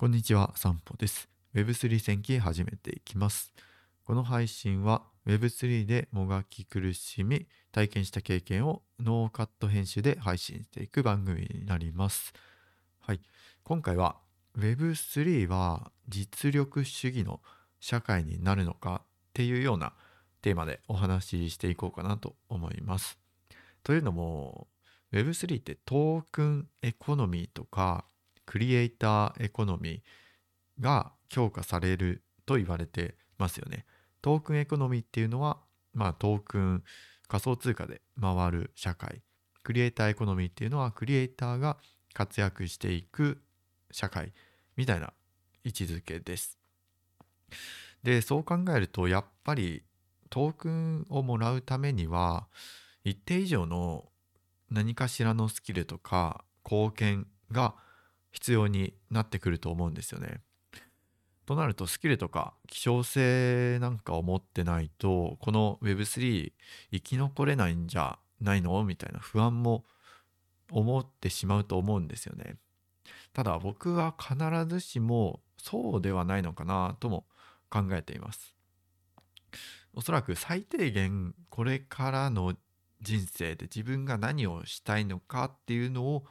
こんにちは、散歩です。Web3 戦記始めていきます。この配信は Web3 でもがき苦しみ、体験した経験をノーカット編集で配信していく番組になります。はい。今回は Web3 は実力主義の社会になるのかっていうようなテーマでお話ししていこうかなと思います。というのも Web3 ってトークンエコノミーとかクリエイターエコノミーが強化されると言われてますよね。トークンエコノミーっていうのは、まあ、トークン仮想通貨で回る社会。クリエイターエコノミーっていうのはクリエイターが活躍していく社会みたいな位置づけです。で、そう考えるとやっぱりトークンをもらうためには一定以上の何かしらのスキルとか貢献が必要になってくると思うんですよね。となるとスキルとか希少性なんかを持ってないとこの Web3 生き残れないんじゃないの？みたいな不安も思ってしまうと思うんですよね。ただ僕は必ずしもそうではないのかなとも考えています。おそらく最低限これからの人生で自分が何をしたいのかっていうのを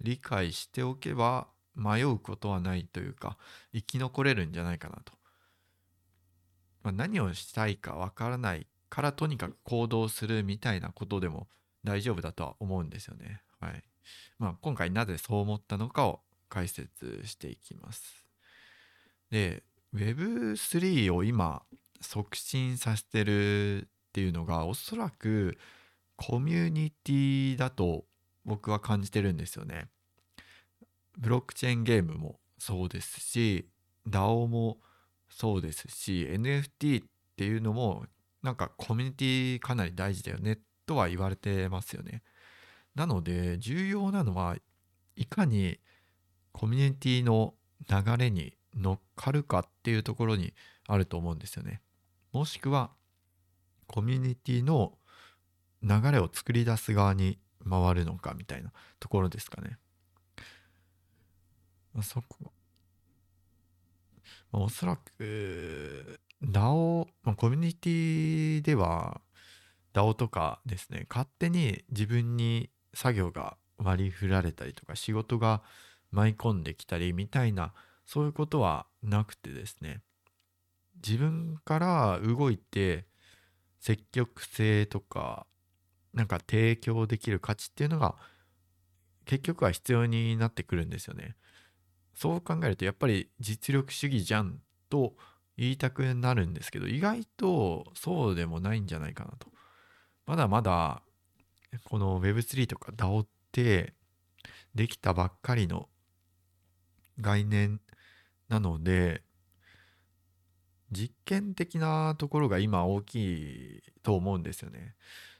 理解しておけば迷うことはないというか生き残れるんじゃないかなと。まあ、何をしたいかわからないからとにかく行動するみたいなことでも大丈夫だとは思うんですよね。はい。まあ今回なぜそう思ったのかを解説していきます。で、Web3 を今促進させてるっていうのがおそらくコミュニティだと僕は感じてるんですよね。ブロックチェーンゲームもそうですし DAO もそうですし NFT っていうのもなんかコミュニティかなり大事だよねとは言われてますよね。なので重要なのはいかにコミュニティの流れに乗っかるかっていうところにあると思うんですよね。もしくはコミュニティの流れを作り出す側に回るのかみたいなところですかね。まあ、そこ、まあ、おそらく DAO、まあ、コミュニティでは DAO とかですね勝手に自分に作業が割り振られたりとか仕事が舞い込んできたりみたいなそういうことはなくてですね自分から動いて積極性とかなんか提供できる価値っていうのが結局は必要になってくるんですよね。そう考えるとやっぱり実力主義じゃんと言いたくなるんですけど意外とそうでもないんじゃないかなと。まだまだこの Web3 とか DAO ってできたばっかりの概念なので実験的なところが今大きいと思うんですよね。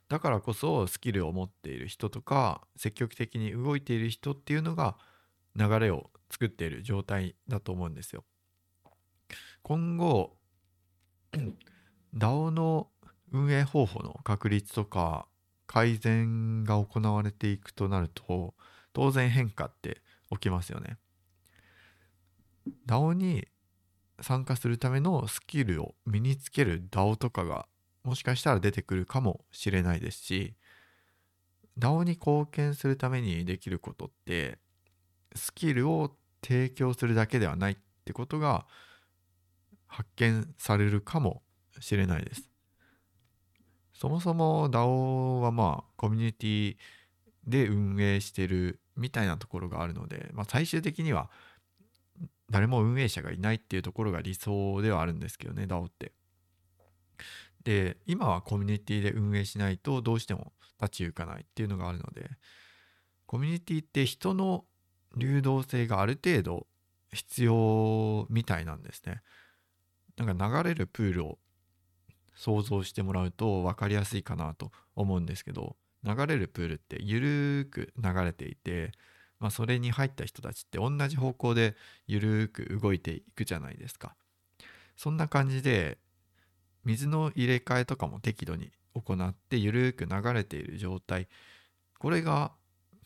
だからこそスキルを持っている人とか積極的に動いている人っていうのが流れを作っている状態だと思うんですよ。今後 DAO の運営方法の確立とか改善が行われていくとなると当然変化って起きますよね。DAO に参加するためのスキルを身につける DAO とかがもしかしたら出てくるかもしれないですし DAO に貢献するためにできることってスキルを提供するだけではないってことが発見されるかもしれないです。そもそも DAO はまあコミュニティで運営してるみたいなところがあるので、まあ、最終的には誰も運営者がいないっていうところが理想ではあるんですけどね DAO って。で今はコミュニティで運営しないとどうしても立ち行かないっていうのがあるのでコミュニティって人の流動性がある程度必要みたいなんですね。なんか流れるプールを想像してもらうと分かりやすいかなと思うんですけど流れるプールってゆるーく流れていて、まあ、それに入った人たちって同じ方向でゆるーく動いていくじゃないですか。そんな感じで水の入れ替えとかも適度に行ってゆるく流れている状態これが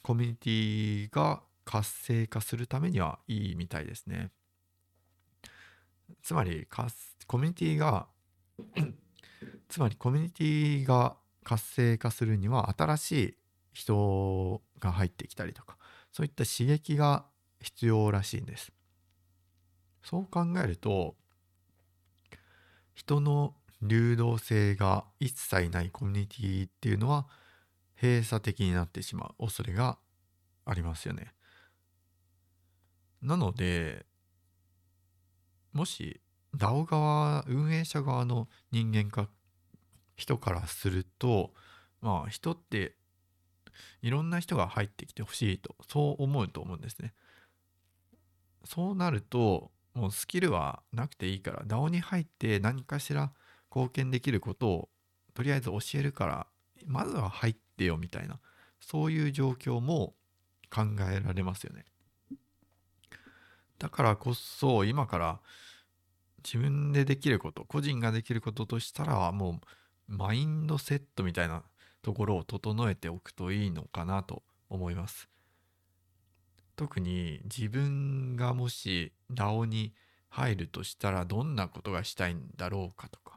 コミュニティが活性化するためにはいいみたいですね。つまりコミュニティが つまりコミュニティが活性化するには新しい人が入ってきたりとかそういった刺激が必要らしいんですそう考えると人の流動性が一切ないコミュニティっていうのは閉鎖的になってしまう恐れがありますよね。なのでもし DAO 側運営者側の人間か人からするとまあ人っていろんな人が入ってきてほしいとそう思うと思うんですね。そうなるともうスキルはなくていいから DAO に入って何かしら貢献できることをとりあえず教えるからまずは入ってよみたいなそういう状況も考えられますよね。だからこそ今から自分でできること個人ができることとしたらもうマインドセットみたいなところを整えておくといいのかなと思います。特に自分がもし DAO に入るとしたらどんなことがしたいんだろうかとか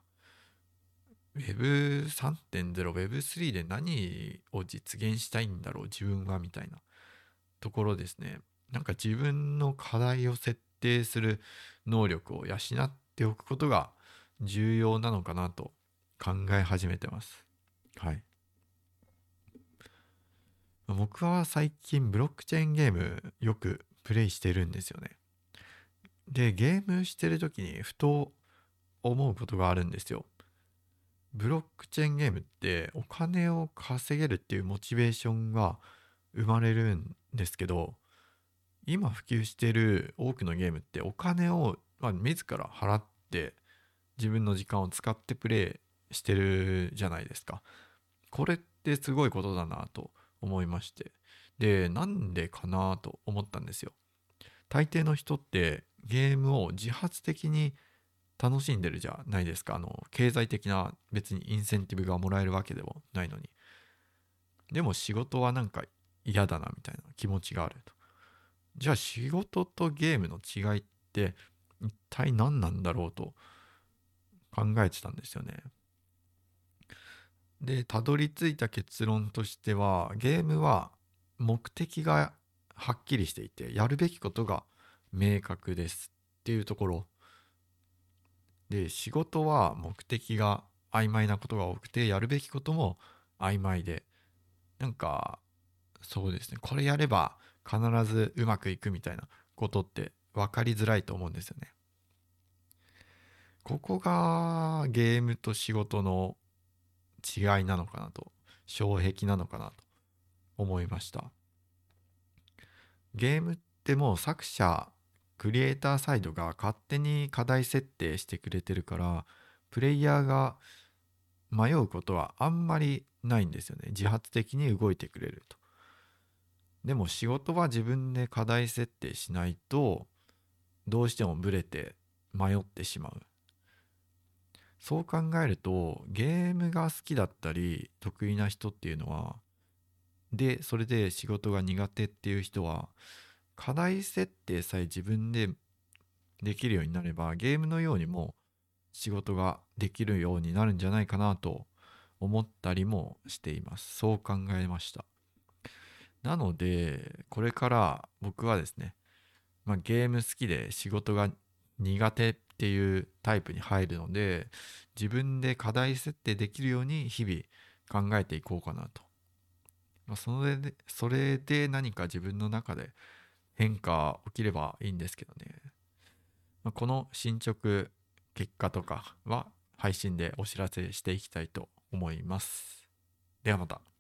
Web3.0 Web3 で何を実現したいんだろう自分はみたいなところですねなんか自分の課題を設定する能力を養っておくことが重要なのかなと考え始めてますはい僕は最近ブロックチェーンゲームよくプレイしてるんですよね。で、ゲームしてる時にふと思うことがあるんですよ。ブロックチェーンゲームってお金を稼げるっていうモチベーションが生まれるんですけど、今普及してる多くのゲームってお金を、まあ、自ら払って自分の時間を使ってプレイしてるじゃないですか。これってすごいことだなと思いましてでなんでかなと思ったんですよ大抵の人ってゲームを自発的に楽しんでるじゃないですか。あの経済的な別にインセンティブがもらえるわけでもないのに。でも仕事はなんか嫌だなみたいな気持ちがあると。じゃあ仕事とゲームの違いって一体何なんだろうと考えてたんですよね。でたどり着いた結論としてはゲームは目的がはっきりしていてやるべきことが明確ですっていうところ。で仕事は目的が曖昧なことが多くてやるべきことも曖昧で。なんかそうですね。これやれば必ずうまくいくみたいなことって分かりづらいと思うんですよね。ここがゲームと仕事の違いなのかなと障壁なのかなと思いました。ゲームってもう作者クリエイターサイドが勝手に課題設定してくれてるからプレイヤーが迷うことはあんまりないんですよね。自発的に動いてくれると。でも仕事は自分で課題設定しないとどうしてもブレて迷ってしまう。そう考えるとゲームが好きだったり得意な人っていうのはでそれで仕事が苦手っていう人は課題設定さえ自分でできるようになればゲームのようにも仕事ができるようになるんじゃないかなと思ったりもしていますそう考えましたなのでこれから僕はですね、まあ、ゲーム好きで仕事が苦手っていうタイプに入るので自分で課題設定できるように日々考えていこうかなと。まあ、それでそれで何か自分の中で変化起きればいいんですけどね。まあ、この進捗結果とかは配信でお知らせしていきたいと思います。ではまた。